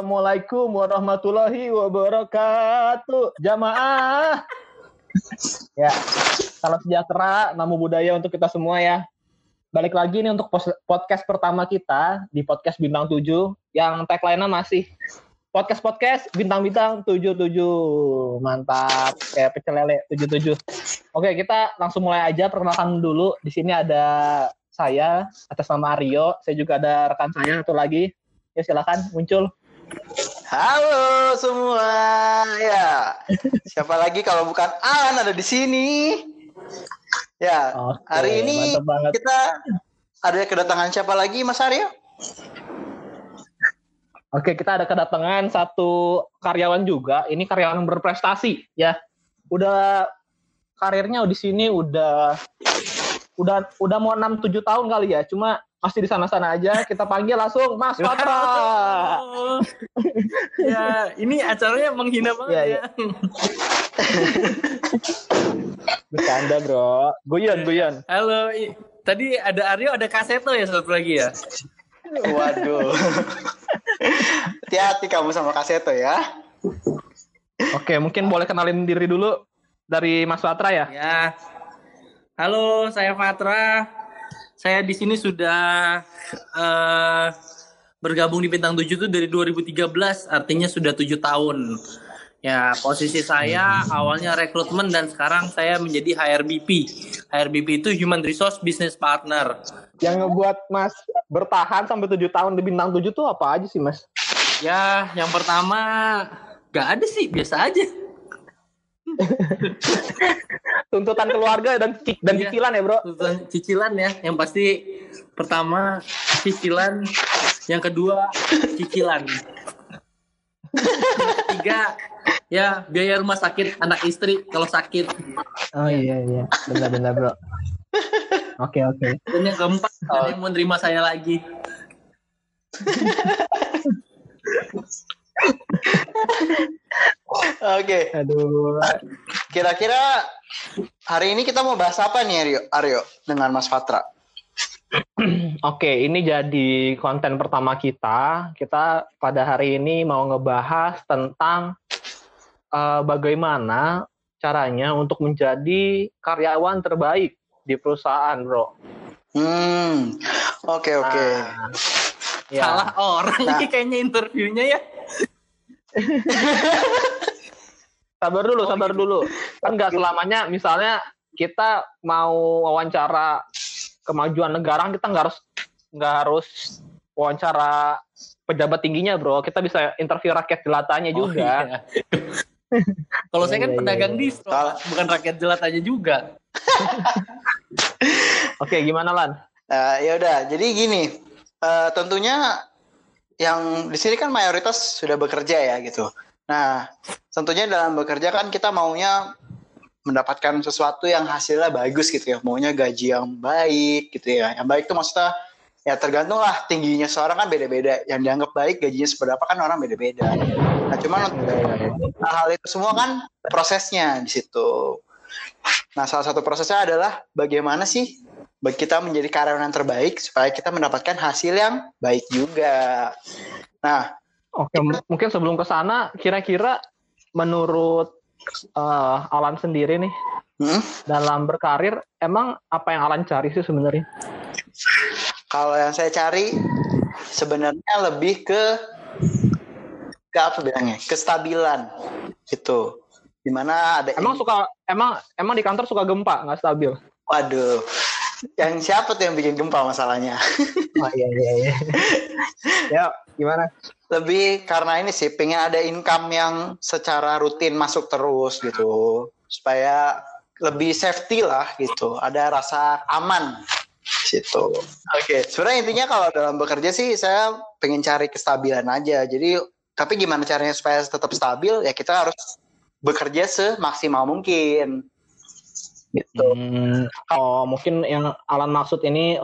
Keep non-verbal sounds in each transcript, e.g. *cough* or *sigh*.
Assalamualaikum warahmatullahi wabarakatuh. Jamaah. ya, salam sejahtera, namo budaya untuk kita semua ya. Balik lagi nih untuk podcast pertama kita di podcast Bintang 7 yang tagline-nya masih podcast-podcast bintang-bintang 77. Mantap. Kayak pecel lele 77. Oke, kita langsung mulai aja perkenalkan dulu. Di sini ada saya atas nama Aryo. Saya juga ada rekan saya satu lagi. Ya silakan muncul. Halo semua. Ya. Siapa lagi kalau bukan Alan ada di sini? Ya. Oke, hari ini kita ada kedatangan siapa lagi Mas Aryo? Oke, kita ada kedatangan satu karyawan juga. Ini karyawan berprestasi ya. Udah karirnya di sini udah udah udah mau 6 7 tahun kali ya. Cuma masih di sana-sana aja. Kita panggil langsung Mas *laughs* Patra. *laughs* ya, ini acaranya menghina banget ya. ya. *laughs* Bercanda, Bro. Guyon, guyon. Halo, tadi ada Aryo, ada Kaseto ya satu lagi ya? Waduh. Hati-hati kamu sama Kaseto ya. Oke, mungkin boleh kenalin diri dulu dari Mas Fatra ya? Ya. Halo, saya Fatra. Saya di sini sudah uh, bergabung di Bintang 7 itu dari 2013, artinya sudah tujuh tahun. Ya, posisi saya awalnya rekrutmen dan sekarang saya menjadi HRBP. HRBP itu Human Resource Business Partner. Yang ngebuat Mas bertahan sampai tujuh tahun di bintang tujuh tuh apa aja sih, Mas? Ya, yang pertama gak ada sih, biasa aja. *laughs* Tuntutan keluarga dan dan iya, cicilan ya, Bro. Tuntutan cicilan ya. Yang pasti pertama cicilan, yang kedua cicilan. Tiga ya biaya rumah sakit anak istri kalau sakit. Oh iya iya benar-benar bro. Oke oke. Dan yang keempat oh. ada yang mau terima saya lagi. *laughs* Oke. Aduh. Kira-kira hari ini kita mau bahas apa nih Aryo, Aryo dengan Mas Fatra? Oke, ini jadi konten pertama kita. Kita pada hari ini mau ngebahas tentang uh, bagaimana caranya untuk menjadi karyawan terbaik di perusahaan, bro. Hmm, oke okay, oke. Okay. Nah, ya. Salah orang nah. kayaknya interviewnya ya. *laughs* sabar dulu, sabar dulu. Kan nggak selamanya, misalnya kita mau wawancara kemajuan negara kita nggak harus nggak harus wawancara pejabat tingginya bro. Kita bisa interview rakyat jelatanya oh, juga. iya. *laughs* kalau saya kan iya, iya pedagang iya. distro bukan rakyat jelatanya juga. *laughs* Oke gimana lan? Uh, ya udah. Jadi gini uh, tentunya yang di sini kan mayoritas sudah bekerja ya gitu. Nah tentunya dalam bekerja kan kita maunya mendapatkan sesuatu yang hasilnya bagus gitu ya. Maunya gaji yang baik gitu ya. Yang baik itu maksudnya ya tergantung lah tingginya seorang kan beda-beda. Yang dianggap baik gajinya seberapa kan orang beda-beda. Nah cuman hal-hal itu semua kan prosesnya di situ. Nah salah satu prosesnya adalah bagaimana sih kita menjadi karyawan yang terbaik supaya kita mendapatkan hasil yang baik juga. Nah oke mungkin sebelum ke sana kira-kira menurut uh, Alan sendiri nih hmm? dalam berkarir emang apa yang Alan cari sih sebenarnya? Kalau yang saya cari sebenarnya lebih ke ke apa bilangnya? Kestabilan itu di mana ada emang suka emang emang di kantor suka gempa nggak stabil? Waduh yang siapa tuh yang bikin gempa masalahnya? *laughs* Oh iya iya iya. Ya gimana? Lebih karena ini sih pengen ada income yang secara rutin masuk terus gitu. Supaya lebih safety lah gitu. Ada rasa aman situ oke. Okay. sebenarnya intinya kalau dalam bekerja sih saya pengen cari kestabilan aja. Jadi tapi gimana caranya supaya tetap stabil? Ya kita harus bekerja semaksimal mungkin gitu hmm, oh mungkin yang Alan maksud ini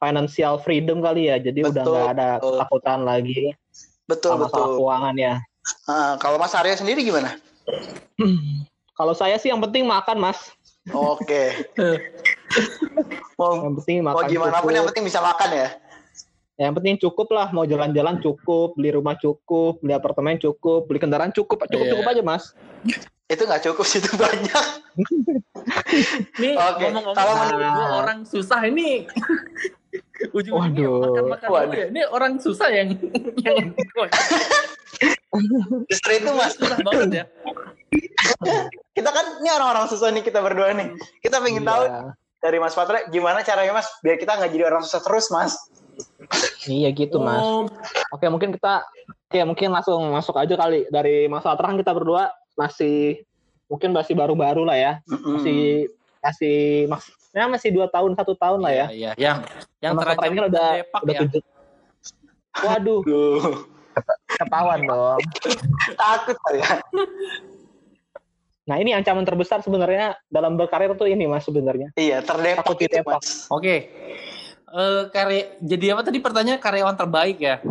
financial freedom kali ya jadi betul, udah nggak ada ketakutan lagi Betul sama betul. keuangan ya. Uh, kalau Mas Arya sendiri gimana? *clears throat* kalau saya sih yang penting makan Mas. Oke. Okay. *laughs* mau, yang penting makan. Mau gimana pun yang penting bisa makan ya. yang penting cukup lah mau jalan-jalan cukup beli rumah cukup beli apartemen cukup beli kendaraan cukup cukup cukup Iya. aja mas Itu nggak cukup sih itu banyak. *laughs* Nih Oke, ngomong-ngomong kalau menurut menurut- gua orang susah ini *laughs* ujung-ujungnya Waduh. makan-makan Waduh. ya. Ini orang susah yang *laughs* yang Justru itu mas. susah banget ya. Kita kan ini orang-orang susah nih kita berdua nih. Kita pengen tahu Iya. dari Mas Patra gimana caranya mas biar kita nggak jadi orang susah terus mas. iya gitu mas Oh, oke mungkin kita oke mungkin langsung masuk aja kali dari Mas Atra kan kita berdua masih mungkin masih baru-baru lah ya masih masih mas ya masih dua tahun satu tahun lah ya Iya, yang yang Atra terancam ini kan udah Depak udah ya. tujuh waduh Duh, ketahuan dong *laughs* takut saya. nah ini ancaman terbesar sebenarnya dalam berkarir tuh ini mas sebenarnya Iya terdepak Takut itu ditembak. mas. Oke. Eh karya jadi apa tadi pertanyaan karyawan terbaik ya?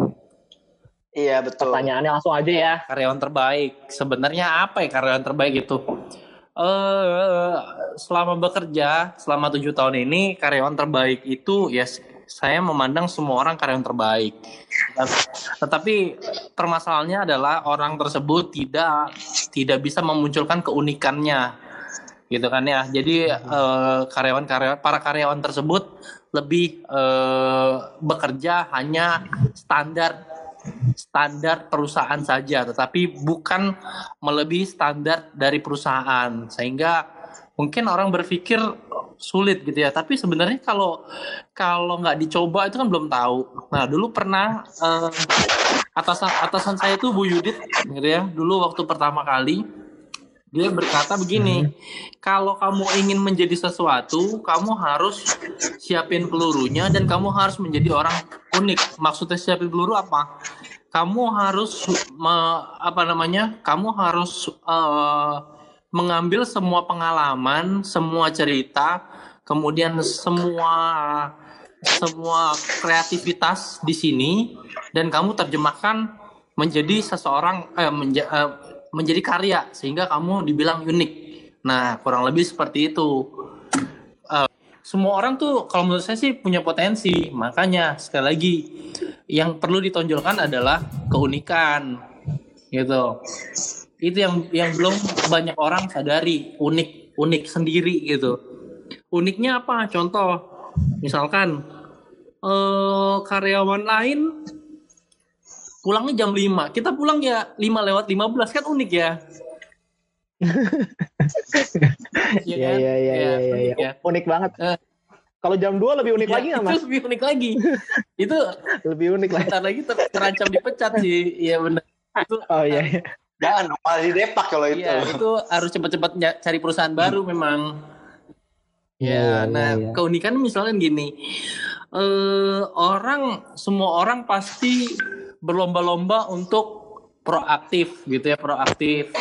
Iya betul. pertanyaannya langsung aja ya Karyawan terbaik. Sebenarnya apa ya karyawan terbaik itu? Eh selama bekerja selama tujuh tahun ini karyawan terbaik itu ya saya memandang semua orang karyawan terbaik. Dan- Tetapi permasalahannya adalah orang tersebut tidak tidak bisa memunculkan keunikannya, gitu kan ya. Jadi eh, karyawan-karyawan para karyawan tersebut lebih eh, bekerja hanya standar standar perusahaan saja, tetapi bukan melebihi standar dari perusahaan, sehingga mungkin orang berpikir sulit gitu ya. Tapi sebenarnya kalau kalau nggak dicoba itu kan belum tahu. Nah dulu pernah eh, atasan atasan saya itu Bu Yudit, gitu ya. Dulu waktu pertama kali dia berkata begini, kalau kamu ingin menjadi sesuatu, kamu harus siapin pelurunya dan kamu harus menjadi orang unik. Maksudnya siapin peluru apa? Kamu harus me- apa namanya? Kamu harus eh, mengambil semua pengalaman, semua cerita, kemudian semua semua kreativitas di sini dan kamu terjemahkan menjadi seseorang eh, menja- eh, menjadi karya sehingga kamu dibilang unik. Nah, kurang lebih seperti itu. Eh, semua orang tuh kalau menurut saya sih punya potensi. Makanya sekali lagi yang perlu ditonjolkan adalah keunikan. Gitu. Itu yang yang belum banyak orang sadari, unik unik sendiri gitu. Uniknya apa? Contoh misalkan eh karyawan lain pulangnya jam 5. Kita pulang ya 5 lewat 15 kan unik ya. *laughs* Iya Iya kan? iya iya iya iya. unik ya. Unik banget. Eh. Kalau jam 2 lebih unik Ya, lagi nggak itu mas? lebih unik lagi. *laughs* itu Lebih unik lagi. bentar lagi ter- terancam dipecat sih. Iya benar. Itu Oh iya. iya. Jangan malah didepak kalau itu. Iya, itu harus cepat-cepat cari perusahaan baru memang. Iya, Ya, iya, nah iya. keunikan misalnya gini, eh orang semua orang pasti berlomba-lomba untuk proaktif gitu ya, proaktif.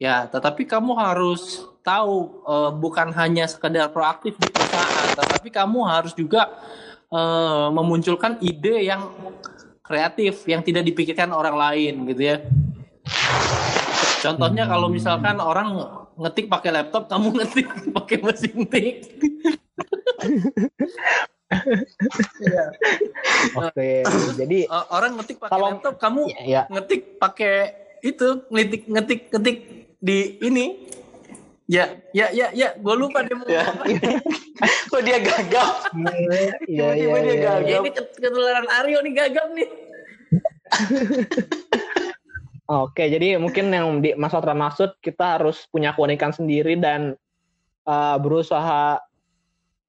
Ya, tetapi kamu harus tahu eh, bukan hanya sekedar proaktif di perusahaan, tetapi kamu harus juga eh, memunculkan ide yang kreatif yang tidak dipikirkan orang lain gitu ya. Contohnya kalau misalkan orang ngetik pakai laptop, kamu *laughs* ngetik pakai mesin tik. *laughs* Oke. Jadi O- Orang ngetik pakai Kalau- laptop, kamu ya ngetik pakai itu ngetik ngetik ngetik di ini. Ya, ya, ya, ya, gue lupa deh mau Ya. apa. *laughs* Kok dia gagap? iya iya dia iya. gagal. Ya, ini ket- ketularan Aryo nih gagap nih. *laughs* Oke, jadi mungkin yang di Mas Otra maksud kita harus punya keunikan sendiri dan uh, berusaha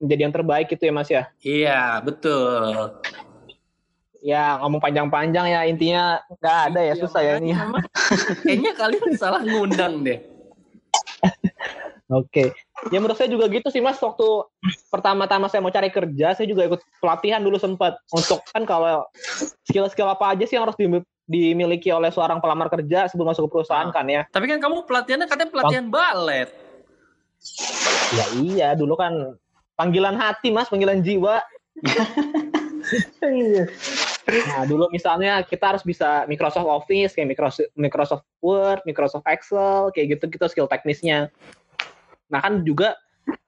menjadi yang terbaik gitu ya Mas ya. Iya, betul. Ya ngomong panjang-panjang ya intinya nggak ada ya Iya, susah ya ini. memang Kayaknya kalian salah ngundang deh. *laughs* Oke. Ya menurut saya juga gitu sih Mas waktu pertama-tama saya mau cari kerja saya juga ikut pelatihan dulu sempat untuk kan kalau skill-skill apa aja sih yang harus dim- dimiliki oleh seorang pelamar kerja sebelum masuk ke perusahaan Ah. kan ya. Tapi kan kamu pelatihannya katanya pelatihan balet. Ya iya dulu kan panggilan hati Mas, panggilan jiwa. *laughs* Iya. nah dulu misalnya kita harus bisa Microsoft Office kayak Microsoft Microsoft Word, Microsoft Excel kayak gitu gitu skill teknisnya. Nah kan juga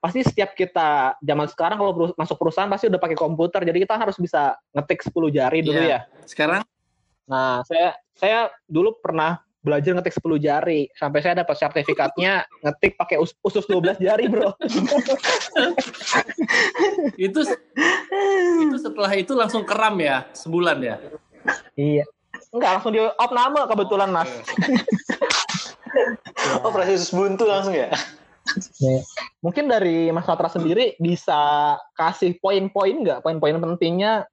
pasti setiap kita zaman sekarang kalau masuk perusahaan pasti udah pakai komputer. Jadi kita harus bisa ngetik 10 jari dulu Iya. ya. Sekarang Nah, saya saya dulu pernah belajar ngetik 10 jari sampai saya dapat sertifikatnya ngetik pakai us- usus 12 jari, Bro. *laughs* itu itu setelah itu langsung keram ya sebulan ya. iya. Enggak langsung di off nama kebetulan, Mas. Oh proses buntu langsung ya? Nih, Mungkin dari Mas Fatra sendiri bisa kasih poin-poin nggak? Poin-poin pentingnya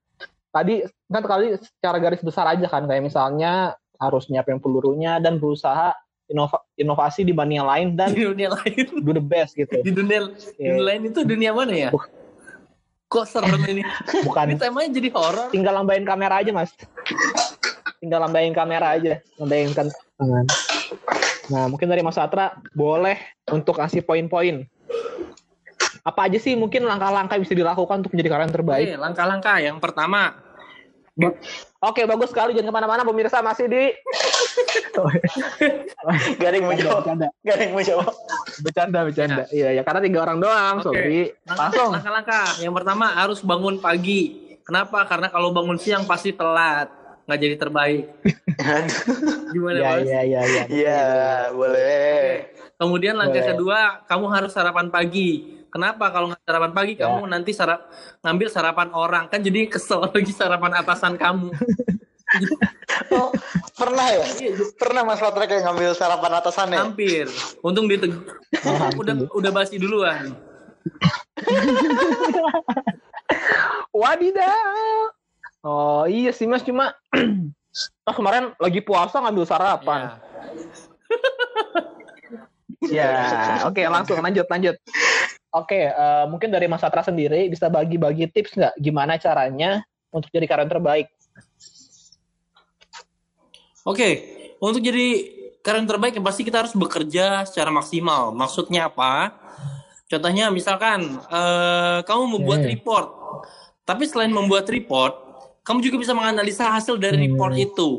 tadi kan kali secara garis besar aja kan kayak misalnya harus nyiapin pelurunya dan berusaha inova- inovasi dibanding yang lain dan Di dunia lain, do the best gitu. di dunia, di Iya. dunia lain itu dunia mana ya? Kok serem ini? Ini Bukan temanya jadi horor. tinggal lambain kamera aja, Mas. Tinggal lambain kamera aja, lambain kan tangan. Nah, mungkin dari Mas Fatra boleh untuk kasih poin-poin. Apa aja sih mungkin langkah-langkah yang bisa dilakukan untuk menjadi karyawan terbaik? Oke, langkah-langkah yang pertama Oke, bagus sekali. Jangan ke mana-mana, pemirsa masih di Gak ada yang mau jawab. bercanda, Gak ada yang mau jawab. bercanda, bercanda. Iya, ya karena tiga orang doang, Oke. Sobri. Langsung. Langkah-langkah. Yang pertama harus bangun pagi. Kenapa? Karena kalau bangun siang pasti telat, nggak jadi terbaik. Gimana Iya, Mas? iya, iya, iya. Iya, boleh. Kemudian langkah Boleh. kedua, kamu harus sarapan pagi. Kenapa? Kalau nggak sarapan pagi, Ya. kamu nanti sarap ngambil sarapan orang kan jadi kesel *laughs* lagi sarapan atasan kamu. *laughs* Oh, pernah ya? Iya, Pernah Mas Fatra kayak ngambil sarapan atasannya? Hampir. Untung diteg hampir. udah udah basi duluan. *laughs* Wadidaw. Oh iya sih mas cuma *clears throat* ah, kemarin lagi puasa ngambil sarapan. Ya, oke langsung lanjut lanjut. Oke, eh, mungkin dari Mas Satra sendiri bisa bagi-bagi tips nggak gimana caranya untuk jadi karyawan terbaik? Oke, untuk jadi karyawan terbaik yang pasti kita harus bekerja secara maksimal. Maksudnya apa? Contohnya misalkan eh, kamu membuat Hmm. report, tapi selain membuat report, kamu juga bisa menganalisa hasil dari Hmm. report itu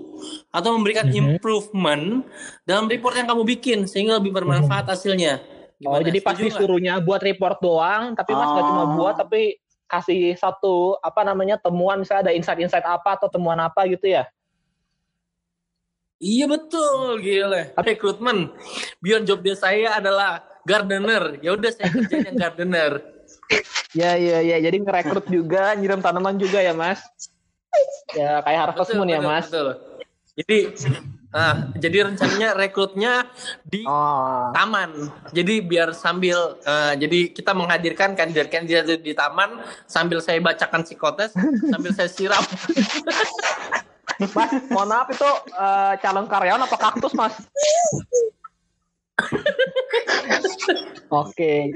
atau memberikan Mhm. improvement dalam report yang kamu bikin sehingga lebih bermanfaat hasilnya. Oh, Gimana? jadi pas Setuju nggak? disuruhnya buat report doang, tapi Mas nggak cuma Oh. buat, tapi kasih satu apa namanya temuan misalnya ada insight-insight apa atau temuan apa gitu ya? Iya betul, gila. Rekrutmen. Biar job desk saya adalah gardener. Ya udah saya kerjain yang gardener. Ya, ya, ya. Jadi ngerekrut juga, nyiram tanaman juga ya, Mas. Ya, kayak Harvest Moon ya, betul, Mas. betul. Jadi ah, jadi rencananya rekrutnya di Oh, taman. Jadi biar sambil eh, jadi kita menghadirkan kandidat-kandidat di taman sambil saya bacakan psikotes, *laughs* sambil saya siram. Mas, mohon maaf itu eh, calon karyawan apa kaktus, Mas? Oke.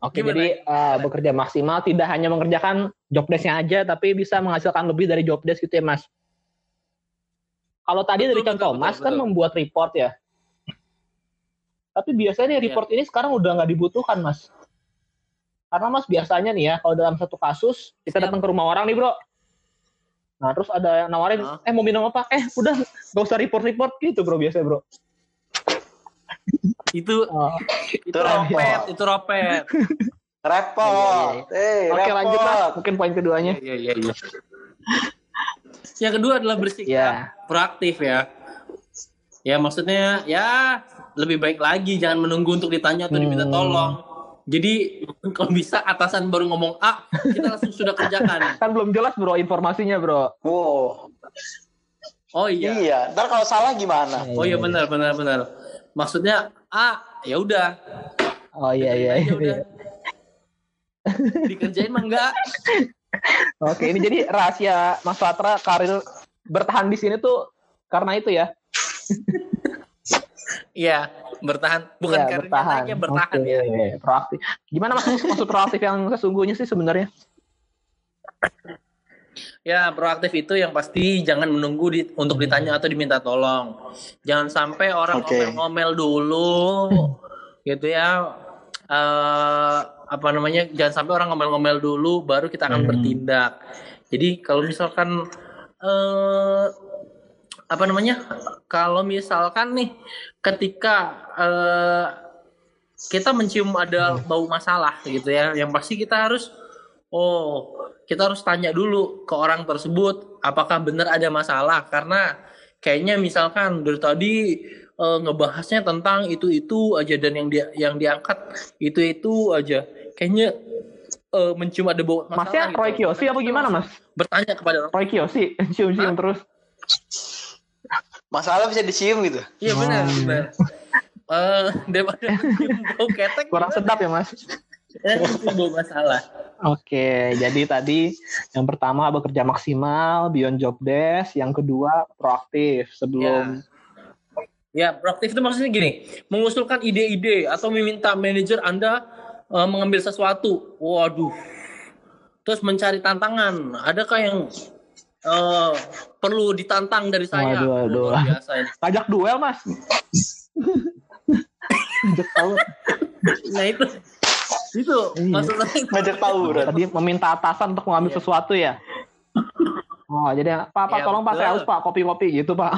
Oke, jadi eh, bekerja maksimal tidak hanya mengerjakan job desk-nya aja, tapi bisa menghasilkan lebih dari job desk gitu ya, Mas. Kalau tadi Betul, dari contoh betul, Mas betul, kan betul. membuat report ya. Tapi biasanya Iya. report ini sekarang udah nggak dibutuhkan, Mas. Karena Mas biasanya nih ya, kalau dalam satu kasus kita Siap. datang ke rumah orang nih, Bro. Nah, terus ada yang nawarin, Hah? eh mau minum apa? Eh, udah gak usah report-report gitu, Bro, biasanya, Bro. itu *laughs* Oh. itu repot. ropet, itu ropet. Repot. Eh, Oke, repot. lanjut Mas. Mungkin poin keduanya. Iya, iya, iya. Yang kedua adalah bersikap Iya. proaktif ya. Ya maksudnya ya lebih baik lagi jangan menunggu untuk ditanya atau diminta Hmm. tolong. Jadi *laughs* kalau bisa atasan baru ngomong A, kita langsung sudah kerjakan. *laughs* Kan belum jelas, Bro, informasinya, Bro. Wow. Oh iya. Iya. Ntar kalau salah gimana? Oh iya benar benar benar. Maksudnya A, ya udah. Oh iya, iya. Iya. *laughs* Dikerjain mah enggak. Oke, ini jadi rahasia Mas Fatra karir bertahan di sini tuh karena itu ya. Iya, bertahan bukan Iya, karena naiknya bertahan Oke, ya. Proaktif. Gimana Mas maksud proaktif yang sesungguhnya sih sebenarnya? Ya, proaktif itu yang pasti jangan menunggu di- untuk ditanya atau diminta tolong. Jangan sampai orang Oke. ngomel-ngomel dulu, gitu ya. Eh, apa namanya? Jangan sampai orang ngomel-ngomel dulu, baru kita akan Hmm. bertindak. Jadi kalau misalkan eh apa namanya? Kalau misalkan nih, ketika eh kita mencium ada bau masalah gitu ya. Yang pasti kita harus oh, kita harus tanya dulu ke orang tersebut apakah benar ada masalah karena kayaknya misalkan dari tadi eh, ngebahasnya tentang itu-itu aja dan yang dia yang diangkat itu-itu aja. Kayaknya eh, mencium ada bau masalah Masnya gitu. Roy Kiyoshi apa gimana mas? Bertanya kepada orang. Roy Kiyoshi *laughs* cium-cium terus. Masalah bisa dicium gitu. Iya benar, Oh, benar. Eh, daripada mencium bau ketek *laughs* Kurang gimana? sedap ya mas. Ya, itu bau masalah. Oke, jadi tadi yang pertama bekerja maksimal, beyond job desk. Yang kedua proaktif sebelum. Ya, proaktif itu maksudnya gini, mengusulkan ide-ide atau meminta manajer Anda eh, mengambil sesuatu. Waduh. Terus mencari tantangan. Adakah yang eh, perlu ditantang dari saya? Waduh, waduh. Luar biasa ini. Ajak duel mas. Ajak tahu. Nah itu, itu Iya. maksudnya. Ngajak tawuran. Tadi meminta atasan untuk mengambil Iya. sesuatu ya. Oh, jadi Pak, Pak Iya, tolong Pak, saya haus Pak, kopi-kopi gitu Pak.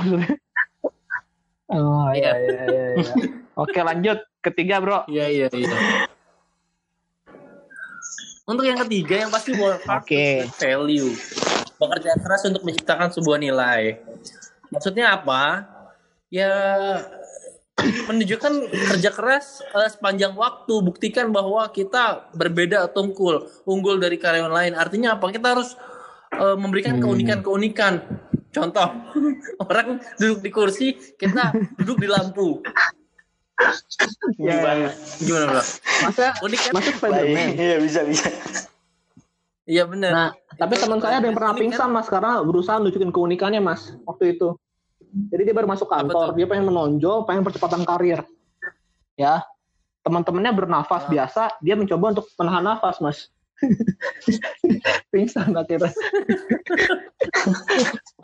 Oh, iya, Iya. iya, iya, iya. Oke, lanjut. Ketiga, Bro. Iya iya iya. Untuk yang ketiga yang pasti work hard create value. Bekerja keras untuk menciptakan sebuah nilai. Maksudnya apa? Ya menunjukkan kerja keras eh, sepanjang waktu. Buktikan bahwa kita berbeda atau unggul, unggul dari karyawan lain. Artinya apa? Kita harus eh, memberikan Hmm. keunikan-keunikan. Contoh, *laughs* orang duduk di kursi, kita duduk di lampu. Iya, iya, iya. Gimana, Bro? Masa, Unik kan? masa Spiderman. Iya bisa bisa. Iya benar. Nah, tapi teman saya ada yang pernah unik kan? pingsan mas karena berusaha nunjukin keunikannya mas waktu itu. Jadi dia baru masuk kantor, dia pengen menonjol, pengen percepatan karir. Ya, teman-temannya bernafas Ah. biasa, dia mencoba untuk menahan nafas mas. Pingsan akhirnya. *laughs*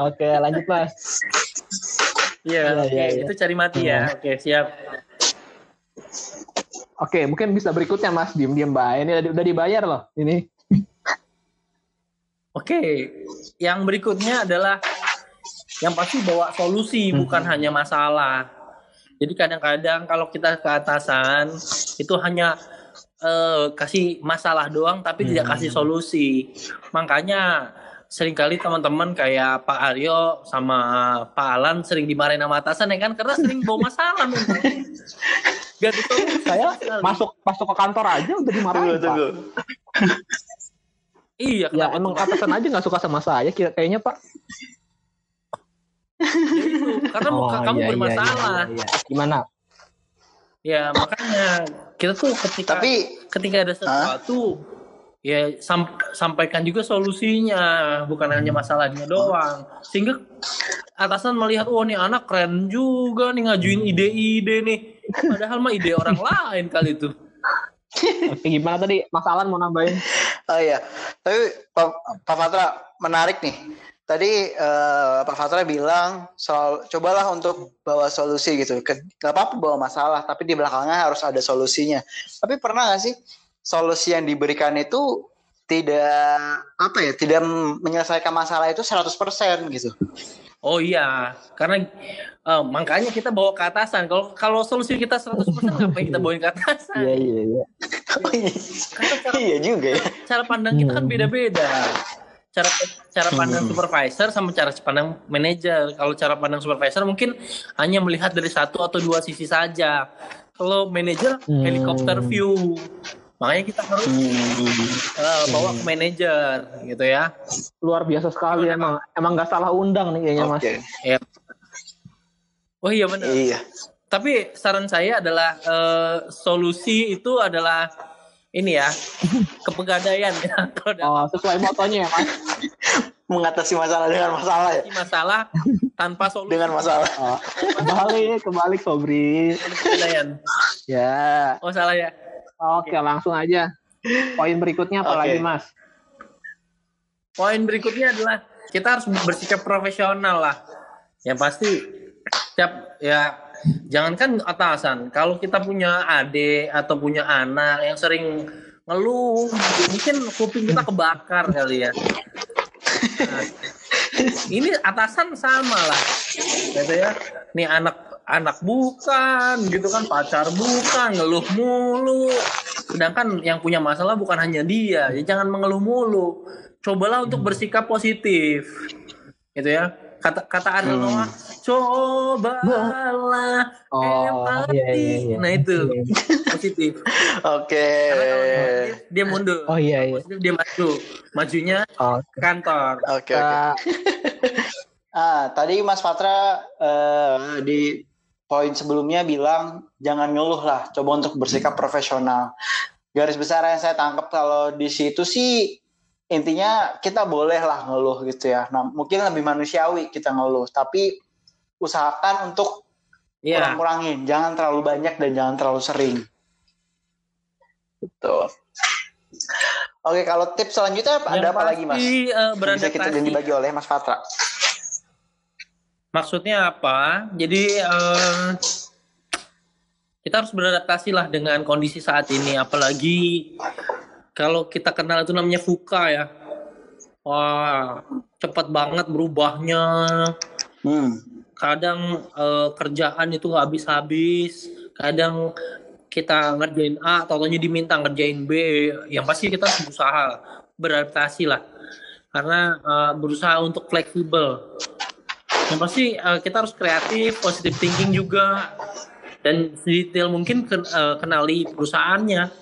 Oke, lanjut mas. Iya, Iya, oke. iya, iya. itu cari mati ya. Oke, siap. Oke, mungkin bisa berikutnya mas, diem-diem baik. Ini udah- udah dibayar loh, ini. Oke, yang berikutnya adalah yang pasti bawa solusi bukan hanya masalah. Jadi kadang-kadang kalau kita ke atasan itu hanya eh, kasih masalah doang tapi tidak kasih solusi. Makanya sering kali teman-teman kayak Pak Aryo sama Pak Alan sering dimarahin sama atasan ya kan karena sering bawa masalah men. *laughs* Gak solusi Saya masuk masuk ke kantor aja udah dimarahin Tunggu. Iya, Ya kenapa emang atasan aja nggak suka sama saya kira- kayaknya pak. Ya itu, karena muka Oh, kamu iya, iya, bermasalah. iya, iya. Gimana? Ya makanya kita tuh ketika Tapi ketika ada sesuatu ya sam- sampaikan juga solusinya bukan hanya masalahnya doang. Sehingga atasan melihat oh nih anak keren juga nih ngajuin ide-ide nih. Padahal mah ide orang lain kali itu. Oke, gimana tadi? Mas Alan mau nambahin? Oh iya, tapi Pak, Pak Fatra menarik nih. Tadi eh, Pak Fatra bilang soal cobalah untuk bawa solusi gitu. Ke- Gak apa-apa bawa masalah, tapi di belakangnya harus ada solusinya. Tapi pernah gak sih solusi yang diberikan itu tidak apa ya, tidak menyelesaikan masalah itu 100% gitu. oh iya karena eh, makanya kita bawa ke atasan kalau kalau solusi kita 100% ngapain kita bawain ke atasan Iya, iya, iya. Iya. Karena cara, iya juga ya. cara pandang kita kan Hmm. beda-beda cara cara pandang supervisor sama cara pandang manajer kalau cara pandang supervisor mungkin hanya melihat dari satu atau dua sisi saja kalau manajer Hmm. helikopter view makanya kita harus eh, bawa ke manajer gitu ya Luar biasa sekali emang. Emang nggak salah undang nih kayaknya mas. Oke. ya oh iya benar Iya. tapi saran saya adalah eh, solusi itu adalah ini ya kepegadaian ya kalau Oh, sesuai motonya ya mas. Mengatasi masalah dengan masalah ya. masalah tanpa solusi Dengan masalah. Oh, kembali, kembali Sobri. kepegadaian Ya. oh salah ya Oke, langsung aja. Poin berikutnya apa Oke. lagi mas? Poin berikutnya adalah kita harus bersikap profesional lah. Yang pasti setiap ya jangankan atasan, kalau kita punya adik atau punya anak yang sering ngeluh, mungkin kuping kita kebakar kali ya. Nah, ini atasan sama lah, gitu ya. Nih anak anak bukan gitu kan pacar bukan ngeluh mulu. Sedangkan yang punya masalah bukan hanya dia ya jangan mengeluh mulu. Cobalah untuk bersikap positif. Gitu ya kata kata Ariel Hmm. Noah cobalah Oh, empati iya, iya, iya. nah itu Iya. positif Oke. Negatif, dia mundur Oh iya iya. positif dia maju majunya Oh, ke kantor Oke oke. kita *laughs* Ah, tadi Mas Patra eh, di poin sebelumnya bilang jangan ngeluh lah, coba untuk bersikap profesional. Garis besar yang saya tangkap kalau di situ sih intinya kita boleh lah ngeluh gitu ya. Nah, mungkin lebih manusiawi kita ngeluh, tapi usahakan untuk Iya. kurang-kurangin, jangan terlalu banyak dan jangan terlalu sering. Betul. Oke, kalau tips selanjutnya ada Yang apa lagi, Mas? Yang Bisa kita dibagi oleh Mas Patra. Maksudnya apa? Jadi eh, kita harus beradaptasi lah dengan kondisi saat ini. Apalagi kalau kita kenal itu namanya VUCA ya. Wah, cepat banget berubahnya. Hmm. Kadang eh, kerjaan itu habis-habis. Kadang kita ngerjain A, totonya diminta ngerjain B. Yang pasti kita harus berusaha beradaptasi lah. Karena eh, berusaha untuk fleksibel. Yang pasti eh, kita harus kreatif, positive thinking juga, dan sedetail mungkin ken- kenali perusahaannya.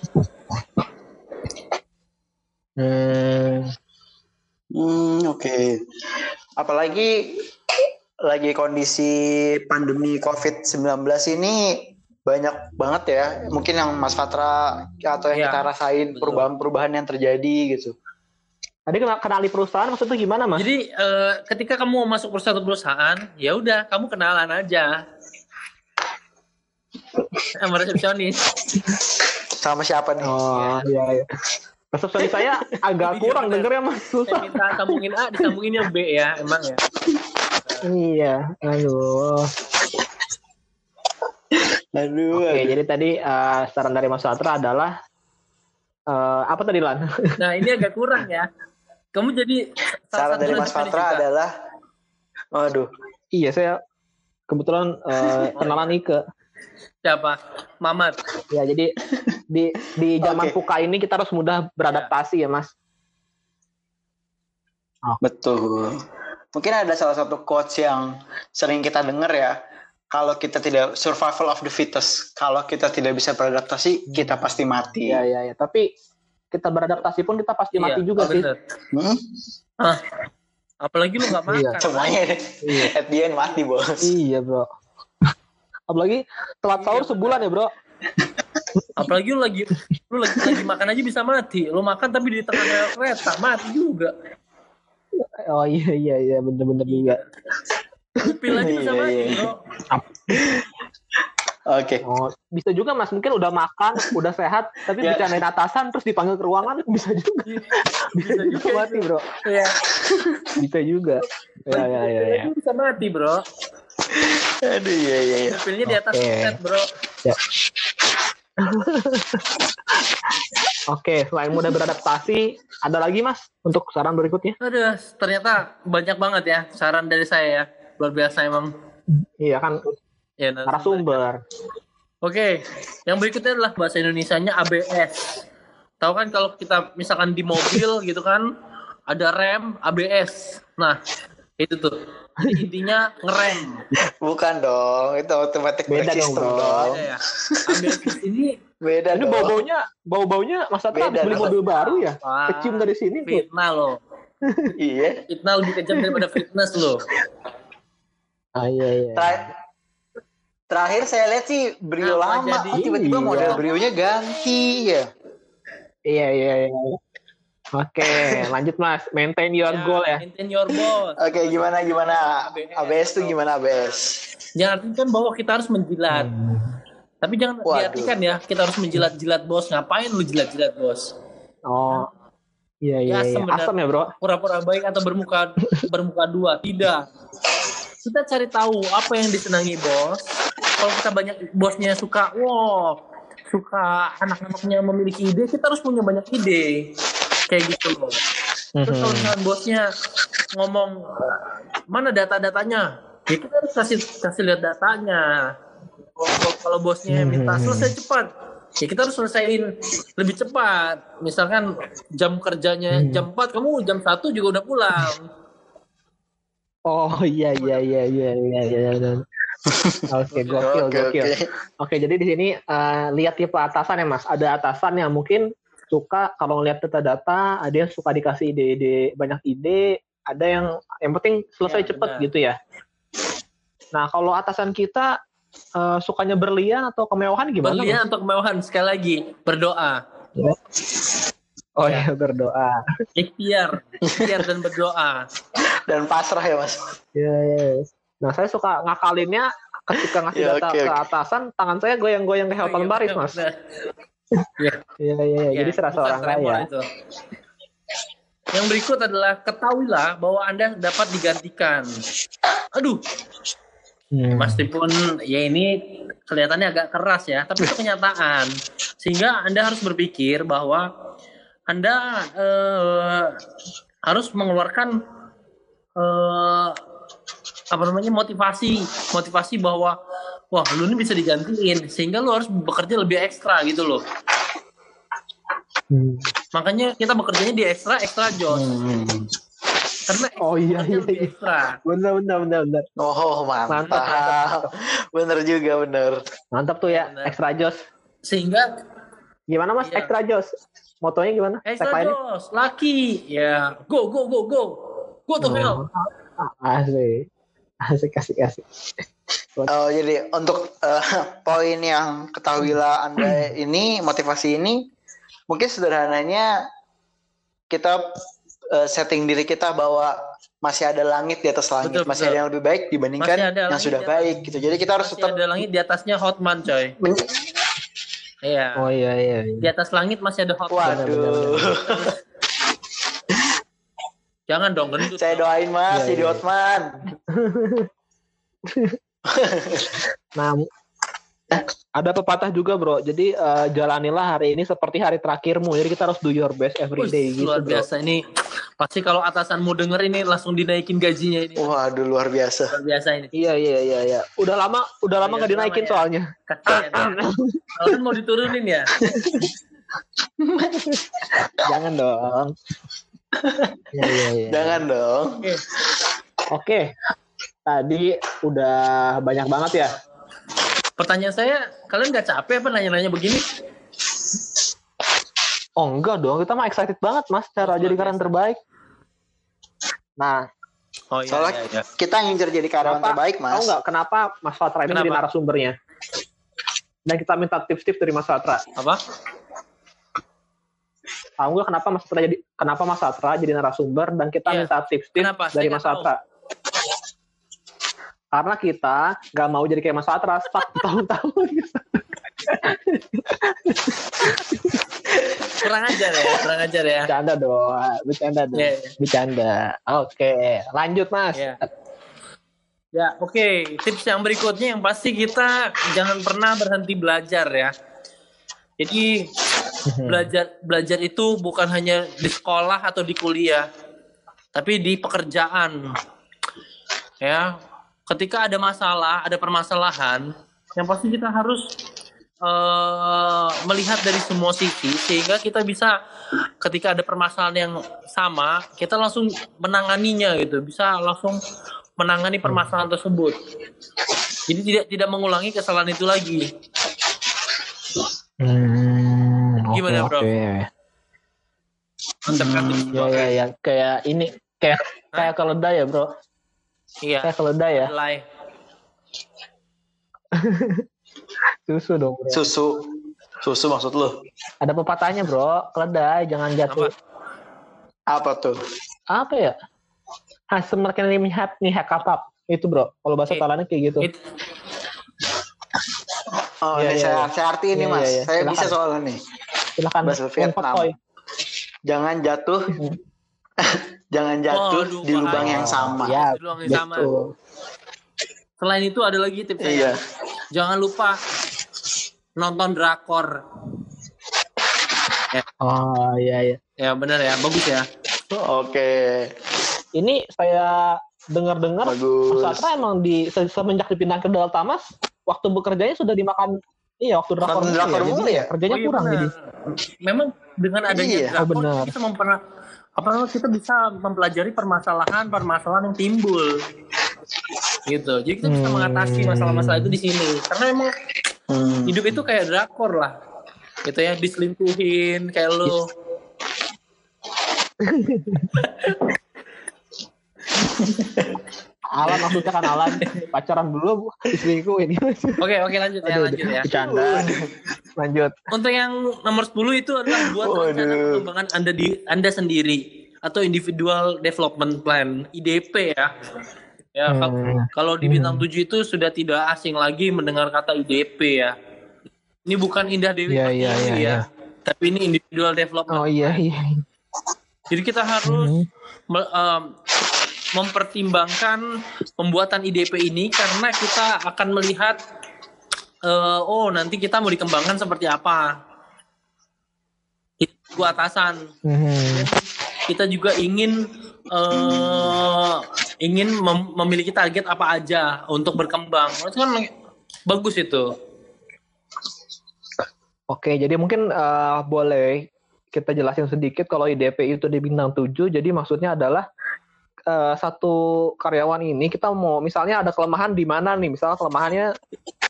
Hmm, Hmm, oke. Apalagi lagi kondisi pandemi COVID-19 ini banyak banget ya. Mungkin yang Mas Fatra atau yang Iya, kita rasain perubahan-perubahan yang terjadi gitu. tadi kena- kenali perusahaan maksudnya gimana mas? Jadi eh, ketika kamu mau masuk satu perusahaan, ya udah kamu kenalan aja sama resepsionis. Sama siapa nih? Oh iya iya. Resepsionis saya agak Video *laughs* kurang denger ya mas Saya susah. minta sambungin A, disambungin yang B ya, emang ya. Iya, aduh. Aduh. Oke, jadi tadi eh, saran dari Mas Satra adalah eh, apa tadi Lan? Nah ini agak kurang ya. Kamu jadi Saran dari Mas Fatra adalah Waduh. iya, saya kebetulan eh, *laughs* kenalan Ike. Siapa? Mamat. Ya, jadi *laughs* di di zaman. VUCA ini kita harus mudah beradaptasi ya, Mas. Betul. Mungkin ada salah satu quotes yang sering kita dengar ya. Kalau kita tidak survival of the fittest, kalau kita tidak bisa beradaptasi, kita pasti mati. Iya, iya, iya. Tapi kita beradaptasi pun kita pasti mati Iya, juga sih. Hmm? Ah, apalagi lu nggak makan. Iya. Semuanya Iya. at the end mati bos. Iya, Bro. Apalagi telat sahur sebulan ya, Bro. Apalagi lu lagi lu lagi, lagi makan aja bisa mati. Lu makan tapi di tengah kereta mati juga. Oh iya iya iya bener-bener juga. Upil aja bisa Iya, mati, iya. bro. Oke. Oh, bisa juga Mas, mungkin udah makan, udah sehat, tapi Ya. bercandain atasan terus dipanggil ke ruangan bisa juga. bisa *laughs* Bisa juga juga mati, Bro. Iya. Bisa juga. Ya ya ya bisa mati, bro. Aduh iya iya iya. Upilnya di atas set, bro. Oke, selain mudah beradaptasi, ada lagi Mas untuk saran berikutnya? Aduh, ternyata banyak banget ya saran dari saya ya. Luar biasa emang. Iya kan Ya, nah, narasumber. Oke, yang berikutnya adalah bahasa Indonesianya ABS. Tahu kan kalau kita misalkan di mobil gitu kan ada rem ABS. Nah, itu tuh. *laughs* Intinya ngerem. Bukan dong, itu automatic Beda dong, system dong. Ada ya. ABS ini Beda Ini dong. bau-baunya, bau-baunya Mas Satra habis Beda beli dong. mobil baru ya? Wah, Kecium dari sini tuh. fitnah loh. *laughs* Iya. Fitnah lebih kejam daripada fitness loh. Ah iya iya. Tra- Terakhir saya lihat sih Brio Apa lama, kok tiba-tiba Iya. model Brio-nya ganti ya. Iya iya iya. Oke, lanjut Mas. Maintain your goal ya. Maintain your boss. Oke, gimana gimana? ABS. ABS tuh gimana ABS? Jangan artikan bahwa kita harus menjilat. Tapi jangan Waduh. diartikan ya, kita harus menjilat-jilat bos. Ngapain lu jilat-jilat bos? Oh. Iya iya Ya, sebenarnya- Asam ya, Bro. pura-pura baik atau bermuka bermuka dua tidak kita cari tahu apa yang disenangi bos kalau kita banyak bosnya suka wow suka anak-anaknya memiliki ide kita harus punya banyak ide kayak gitu loh terus kalau Mhm. misalnya bosnya ngomong mana data-datanya Ya, kita harus kasih kasih lihat datanya. Kalau, kalau bosnya minta Hmm. selesai cepat, ya kita harus selesaiin lebih cepat. Misalkan jam kerjanya Hmm. jam 4, kamu jam 1 juga udah pulang. Oh iya iya iya iya iya iya. iya. Oke, gokil, Oke, gokil. oke. Oke, jadi di sini eh, lihat tipe atasan ya, Mas. Ada atasan yang mungkin suka kalau ngeliat data-data, ada yang suka dikasih ide-ide, banyak ide, ada yang yang penting selesai Ya, cepet benar. gitu ya. Nah, kalau atasan kita eh, sukanya berlian atau kemewahan gimana? Berlian atau kemewahan sekali lagi berdoa. Mas? Oh iya, *laughs* berdoa. Ikhtiar, ikhtiar dan berdoa. *laughs* Dan pasrah ya mas. Iya, iya. Nah, saya suka ngakalinnya ketika ngasih Ya, data oke, ke atasan, tangan saya goyang-goyang kayak Hotman Oh, iya, Baris, benar, Mas. Benar. Iya, iya, iya. Jadi Ya, serasa orang kaya. itu. Yang berikut adalah ketahuilah bahwa Anda dapat digantikan. Aduh, Hmm. meskipun ya ini kelihatannya agak keras ya, tapi itu kenyataan. Sehingga Anda harus berpikir bahwa Anda eh, harus mengeluarkan eh, apa namanya motivasi, motivasi bahwa wah lu ini bisa digantiin, sehingga lu harus bekerja lebih ekstra gitu loh. Hmm. Makanya kita bekerjanya di ekstra ekstra job. Hmm. Karena Oh iya, iya, iya. ekstra. Bener, bener, bener, bener. Oh mantap. Mantap, bener juga bener. Mantap tuh ya, Bener. extra jos. Sehingga Gimana mas, Iya. extra jos? Motonya gimana? ekstra jos, laki, ya go go go go, go to hell. Oh, asik. Asik, asik, asik. Oh jadi untuk eh, *laughs* poin yang ketahuilah anda ini motivasi ini mungkin sederhananya kita eh, setting diri kita bahwa masih ada langit di atas langit, Betul, masih betul. ada yang lebih baik dibandingkan yang sudah baik gitu. Jadi kita harus Masih tetap ada langit di atasnya Hotman coy. men- Iya. Oh iya, iya. iya. Di atas langit masih ada Hotman. Waduh, Jangan dong gendut. saya doain mas Iya, jadi iya. Hotman. *laughs* *laughs* Nah, eh, ada pepatah juga bro. Jadi eh, jalanilah hari ini seperti hari terakhirmu. Jadi kita harus do your best every day gitu luar bro. biasa ini. Pasti kalau atasanmu denger ini langsung dinaikin gajinya ini. Waduh luar biasa. Luar biasa ini. Iya iya iya iya. Udah lama udah lama Iya, nggak dinaikin ya. soalnya. Kasihan. Kalau kan mau diturunin ya. *laughs* Jangan dong. Iya iya iya. Jangan dong. Oke. Oke. Tadi udah banyak banget ya. Pertanyaan saya, kalian nggak capek apa nanya-nanya begini? Oh enggak dong, kita mah excited banget mas cara Luar jadi karyawan terbaik. Nah, Oh iya, Soalnya iya, iya. kita ingin jadi karyawan Kenapa? terbaik tahu mas. nggak kenapa Mas Fatra ini Kenapa? jadi narasumbernya? Dan kita minta tips-tips dari Mas Fatra. Apa? Tahu nggak kenapa Mas Fatra jadi kenapa Mas Fatra jadi narasumber dan kita Iya. minta tips-tips dari Mas tahu. Fatra? Karena kita nggak mau jadi kayak Mas Fatra stuck *laughs* tahun-tahun. Kurang ajar ya, kurang ajar ya. Bercanda dong, bercanda dong, Iya, iya. bercanda. Oke, lanjut Mas. Ya. Ya, oke. Tips yang berikutnya yang pasti kita jangan pernah berhenti belajar ya. Jadi *laughs* belajar belajar itu bukan hanya di sekolah atau di kuliah, tapi di pekerjaan. Ya, ketika ada masalah, ada permasalahan, yang pasti kita harus eh, melihat dari semua sisi sehingga kita bisa ketika ada permasalahan yang sama, kita langsung menanganinya gitu, bisa langsung menangani permasalahan tersebut. Jadi tidak tidak mengulangi kesalahan itu lagi. Hmm, oke, Gimana, Bro? Oke. Mantap kan? Ya ya ya, kayak ini kayak kayak keledai ya, Bro. Iya. Kayak keledai ya. Mulai. *laughs* Susu dong, Bro. Susu. Susu maksud lu? Ada pepatahnya, Bro. Keledai jangan jatuh. Apa tuh? Apa ya? Ah, semakin lihat nih hakapap. Itu, Bro. Kalau bahasa Eh, Thailandnya kayak gitu. It- Oh, Iya, ini iya, saya, iya. saya artiin nih Iya, mas. iya, iya. Saya Silakan. bisa soalnya nih. Silakan. bahasa Vietnam. Jangan jatuh. *laughs* jangan jatuh Waduh, di lubang yang sama. Ya, Di lubang yang sama. Selain itu ada lagi tipsnya. Iya. Jangan lupa nonton drakor. Oh, iya iya. Ya benar ya, bagus ya. Oke. Ini saya dengar-dengar. Mas Atra emang di se- semenjak dipindah ke Delta Mas, waktu bekerjanya sudah dimakan iya waktu drakor drakor ya, ya? kerjanya Oh iya, kurang benar. jadi. Memang dengan adanya Iya. drakor Oh, benar. kita memper apa namanya, kita bisa mempelajari permasalahan-permasalahan yang timbul. Gitu. Jadi kita bisa Hmm. mengatasi masalah-masalah itu di sini. Karena emang Hmm. hidup itu kayak drakor lah. Gitu ya, diselingkuhin kayak lu. *laughs* Alan maksudnya kan Alan pacaran dulu diselingkuhin. Oke, oke lanjut ya, Aduh, lanjut ya. Bercanda. *laughs* Lanjut. Untuk yang nomor 10 itu adalah buat rencana Waduh. pengembangan Anda di Anda sendiri atau individual development plan, IDP ya. Ya, Hmm. kalau di bintang 7 itu sudah tidak asing lagi mendengar kata IDP ya. Ini bukan Indah Dewi Iya, iya, Pertiwi iya, ya. iya. Tapi ini individual development. Oh iya iya. Jadi kita harus Hmm. em, mempertimbangkan pembuatan IDP ini karena kita akan melihat eh, oh nanti kita mau dikembangkan seperti apa. Itu atasan. Hmm. Kita juga ingin eh, ingin mem- memiliki target apa aja untuk berkembang. Itu kan bagus itu. Oke, jadi mungkin eh, boleh kita jelasin sedikit kalau IDP itu di bintang 7, jadi maksudnya adalah eh, satu karyawan ini kita mau misalnya ada kelemahan di mana nih, misalnya kelemahannya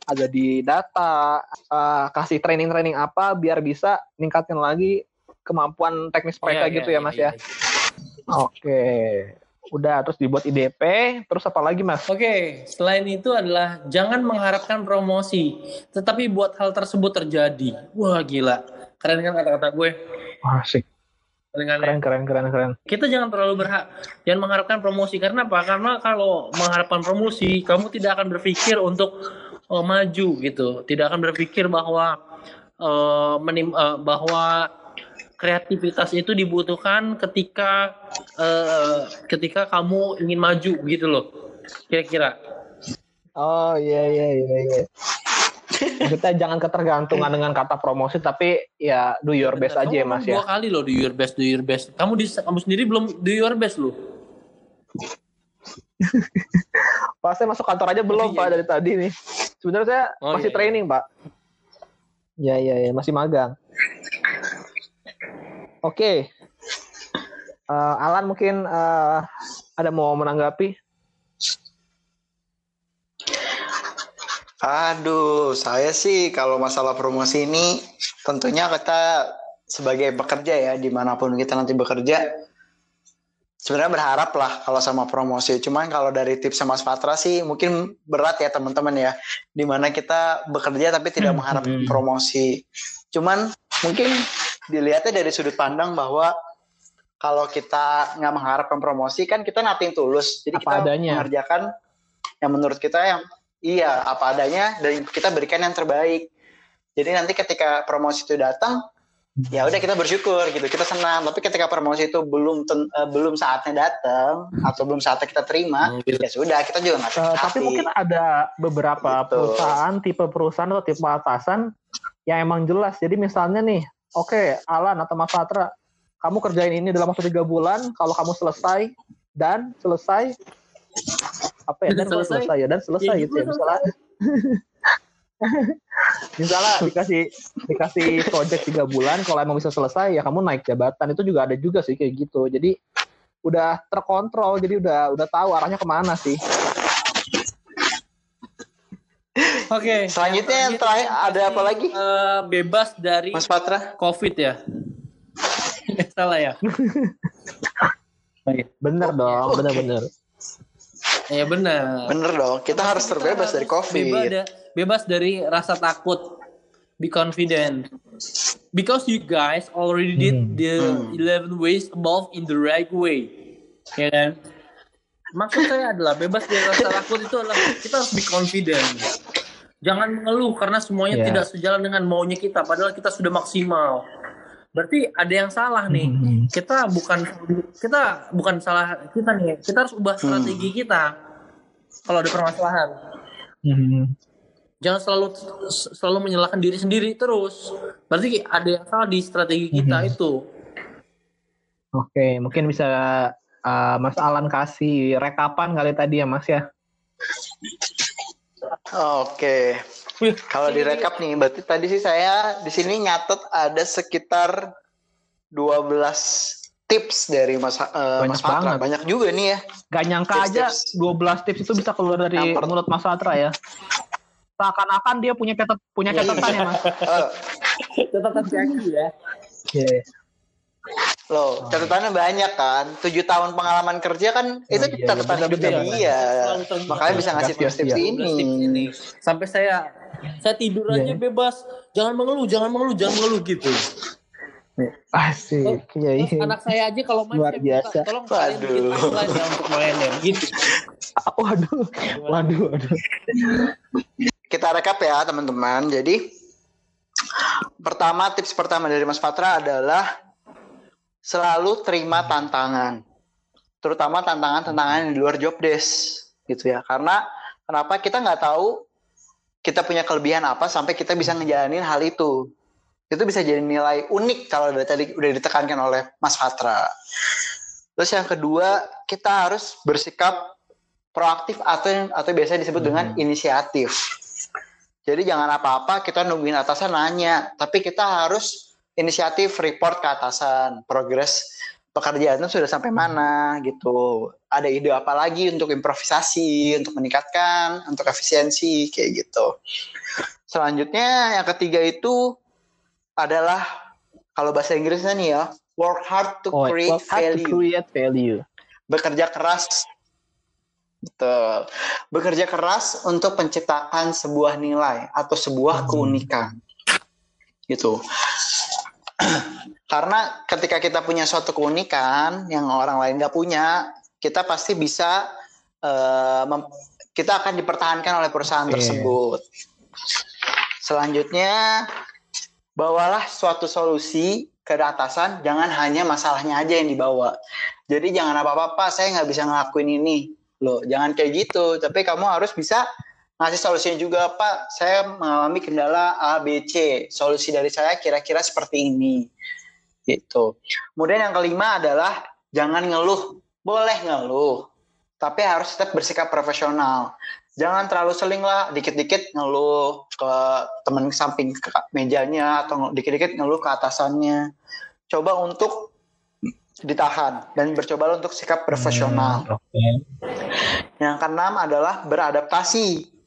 ada di data, eh, kasih training-training apa biar bisa ningkatin lagi kemampuan teknis mereka Iya, gitu iya, ya Mas iya, ya. Oke. Udah terus dibuat IDP, terus apa lagi Mas? Oke, selain itu adalah jangan mengharapkan promosi, tetapi buat hal tersebut terjadi. Wah gila, keren kan kata-kata gue? Asik. Keren? Keren keren keren keren. Kita jangan terlalu berhak, jangan mengharapkan promosi. Karena apa? Karena kalau mengharapkan promosi, kamu tidak akan berpikir untuk eh, maju gitu. Tidak akan berpikir bahwa eh, menim, eh, bahwa kreativitas itu dibutuhkan ketika eh, ketika kamu ingin maju gitu loh. Kira-kira. Oh iya iya iya iya. Kita jangan ketergantungan dengan kata promosi tapi ya do your best Benar. aja ya Mas Dua ya. kali loh do your best, do your best. Kamu di kamu sendiri belum do your best loh. *laughs* Pas saya masuk kantor aja belum Iya, Pak iya. dari tadi nih. Sebenarnya saya Oh, masih iya, iya. training Pak. Ya ya ya masih magang. Oke. Eh, Alan mungkin eh, ada mau menanggapi? Aduh, saya sih kalau masalah promosi ini tentunya kita sebagai pekerja ya di mana pun kita nanti bekerja sebenarnya berharap lah kalau sama promosi. Cuman kalau dari tips sama Mas Fatra sih mungkin berat ya teman-teman ya, di mana kita bekerja tapi tidak mengharap Hmm. promosi. Cuman mungkin dilihatnya dari sudut pandang bahwa kalau kita nggak mengharapkan promosi kan kita nating tulus. Jadi Apa kita adanya. mengerjakan yang menurut kita yang iya apa adanya dan kita berikan yang terbaik. Jadi nanti ketika promosi itu datang, ya udah kita bersyukur gitu, kita senang. Tapi ketika promosi itu belum ten- eh, belum saatnya datang atau belum saatnya kita terima, Hmm, gitu. ya sudah kita juga nggak sakit tapi mungkin ada beberapa Gitu. perusahaan tipe perusahaan atau tipe atasan yang emang jelas. Jadi misalnya nih, oke Alan atau Mas Fatra, kamu kerjain ini dalam waktu tiga bulan. Kalau kamu selesai dan selesai apa ya Dan selesai? selesai ya dan selesai Ya, gitu ya misalnya *laughs* misalnya dikasih dikasih project tiga bulan kalau emang bisa selesai ya kamu naik jabatan itu juga ada juga sih kayak gitu jadi udah terkontrol jadi udah udah tahu arahnya ke mana sih Oke. Selanjutnya yang terakhir ada apa lagi? Eh, bebas dari Mas Patra? COVID ya. *laughs* Salah ya. *laughs* bener dong bener-bener Ya benar. Bener dong, kita harus terbebas dari Bebas, COVID. da- bebas dari rasa takut. Be confident. Because you guys already did Hmm. the 11 ways above in the right way. Ya kan? Maksud saya adalah bebas dari rasa takut itu adalah kita harus be confident. Jangan mengeluh karena semuanya Ya. tidak sejalan dengan maunya kita padahal kita sudah maksimal. Berarti ada yang salah nih. Hmm. Kita bukan kita bukan salah kita nih. Kita harus ubah strategi kita. Kalau ada permasalahan. Hmm. Jangan selalu selalu menyalahkan diri sendiri terus. Berarti ada yang salah di strategi kita Mhm. itu. Oke, mungkin bisa uh, Mas Alan kasih rekapan kali tadi ya Mas ya. Oke. Kalau direkap nih, berarti tadi sih saya di sini nyatet ada sekitar 12 tips dari Mas uh, Banyak Mas Patra. banget. Banyak juga nih ya. Gak nyangka aja Tips-tips. 12 tips itu bisa keluar dari per- mulut Mas Atra ya. Seakan-akan dia punya catat punya Iya. catatan ya Mas. *laughs* Eh, Catatan kaki ya. Iya. loh, catatannya banyak kan. 7 tahun pengalaman kerja kan itu iya, catatan hidupnya juga. dia. Terbuka. Makanya bisa ngasih Gas, gas, tips-tips iya. ini. 12 tips ini. Sampai saya saya tidur aja Iya. bebas. Jangan mengeluh, jangan mengeluh, jangan mengeluh gitu. Asik. Iya, iya. anak saya aja kalau main Luar minta, biasa. tolong kalian bikin Waduh. timeline ya untuk gitu. *laughs* Waduh. Waduh, waduh. Kita rekap ya teman-teman. Jadi pertama tips pertama dari Mas Patra adalah selalu terima tantangan. Terutama tantangan-tantangan di luar job desk gitu ya. Karena kenapa kita nggak tahu kita punya kelebihan apa sampai kita bisa ngejalanin hal itu. Itu bisa jadi nilai unik kalau dari tadi udah ditekankan oleh Mas Patra. Terus yang kedua, kita harus bersikap proaktif atau atau biasa disebut dengan inisiatif. Jadi jangan apa-apa kita nungguin atasan nanya, tapi kita harus inisiatif report ke atasan, progres pekerjaan itu sudah sampai mana gitu. Ada ide apa lagi untuk improvisasi, untuk meningkatkan, untuk efisiensi kayak gitu. Selanjutnya yang ketiga itu adalah kalau bahasa Inggrisnya nih ya, work hard to Oh, create work hard to value. create value. bekerja keras. Betul. Bekerja keras untuk menciptakan sebuah nilai atau sebuah keunikan. Gitu. *clears throat* Karena ketika kita punya suatu keunikan yang orang lain nggak punya kita pasti bisa mem- kita akan dipertahankan oleh perusahaan Iya. tersebut. Selanjutnya bawalah suatu solusi ke atasan jangan hanya masalahnya aja yang dibawa jadi jangan apa-apa saya nggak bisa ngelakuin ini. Loh, jangan kayak gitu. Tapi kamu harus bisa ngasih solusinya juga, Pak. Saya mengalami kendala A, B, C. Solusi dari saya kira-kira seperti ini. Gitu. Kemudian yang kelima adalah jangan ngeluh. Boleh ngeluh, tapi harus tetap bersikap profesional. Jangan terlalu sering lah, dikit-dikit ngeluh ke teman samping ke mejanya atau dikit-dikit ngeluh ke atasannya. Coba untuk ditahan dan bercoba untuk sikap profesional. Hmm, Oke. Yang keenam adalah beradaptasi.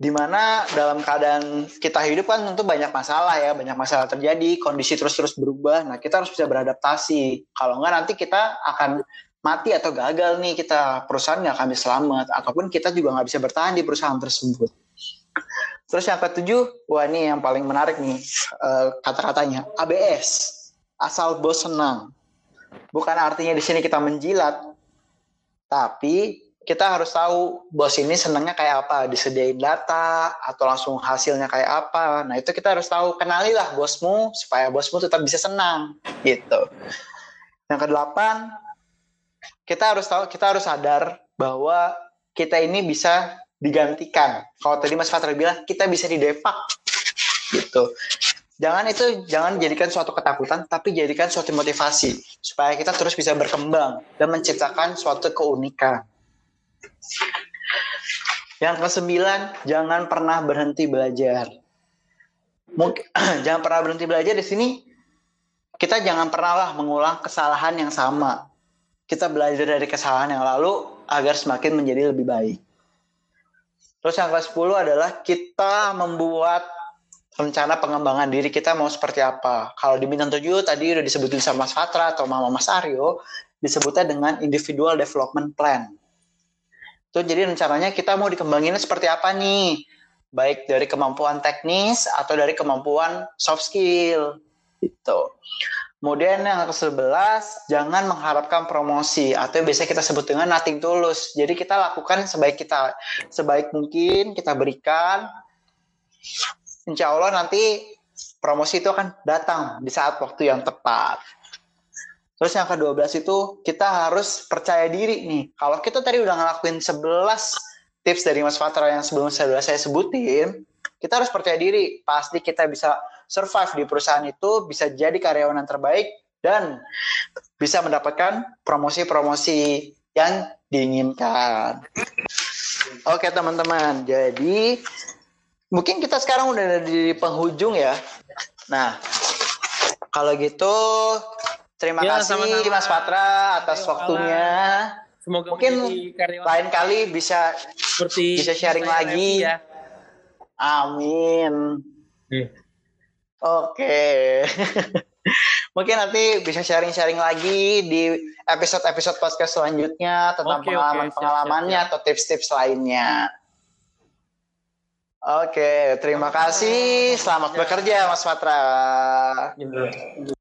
Di mana dalam keadaan kita hidup kan tentu banyak masalah ya, banyak masalah terjadi, kondisi terus-terus berubah. Nah, kita harus bisa beradaptasi. Kalau enggak nanti kita akan mati atau gagal nih kita perusahaan nggak bisa selamat ataupun kita juga nggak bisa bertahan di perusahaan tersebut. Terus yang ketujuh, wah ini yang paling menarik nih eh, kata-katanya ABS, asal bos senang. Bukan artinya di sini kita menjilat, tapi kita harus tahu bos ini senangnya kayak apa, disediain data atau langsung hasilnya kayak apa. Nah itu kita harus tahu, kenalilah bosmu supaya bosmu tetap bisa senang gitu. Yang kedelapan, kita harus tahu, kita harus sadar bahwa kita ini bisa digantikan. Kalau tadi Mas Fatra bilang kita bisa didepak gitu. Jangan itu jangan jadikan suatu ketakutan, tapi jadikan suatu motivasi supaya kita terus bisa berkembang dan menciptakan suatu keunikan. Yang kesembilan, jangan pernah berhenti belajar. Mungkin *clears throat* jangan pernah berhenti belajar di sini. Kita jangan pernah lah mengulang kesalahan yang sama. Kita belajar dari kesalahan yang lalu agar semakin menjadi lebih baik. Terus yang ke-10 adalah kita membuat rencana pengembangan diri kita mau seperti apa. Kalau di bintang 7 tadi udah disebutin sama Mas Fatra atau Mama Mas Aryo, disebutnya dengan individual development plan. Itu jadi rencananya kita mau dikembanginnya seperti apa nih? Baik dari kemampuan teknis atau dari kemampuan soft skill. Gitu. Kemudian yang ke-11, jangan mengharapkan promosi atau biasa kita sebut dengan nothing tulus. Jadi kita lakukan sebaik kita sebaik mungkin kita berikan insya Allah nanti promosi itu akan datang di saat waktu yang tepat. Terus yang ke-12 itu kita harus percaya diri nih. Kalau kita tadi udah ngelakuin 11 tips dari Mas Fatra yang sebelum saya sebutin, kita harus percaya diri. Pasti kita bisa survive di perusahaan itu, bisa jadi karyawan yang terbaik dan bisa mendapatkan promosi-promosi yang diinginkan. Oke teman-teman, jadi mungkin kita sekarang udah ada di penghujung ya. Nah, kalau gitu terima Ya, kasih sama-sama. Mas Patra atas Ayo, waktunya. Semoga Mungkin Lain kali bisa seperti bisa sharing lagi. ya. amin. Iya. Oke. *laughs* Mungkin nanti bisa sharing-sharing lagi di episode-episode podcast selanjutnya tentang pengalaman-pengalamannya atau tips-tips lainnya. Oke, terima kasih. Selamat bekerja Mas Patra. Gitu.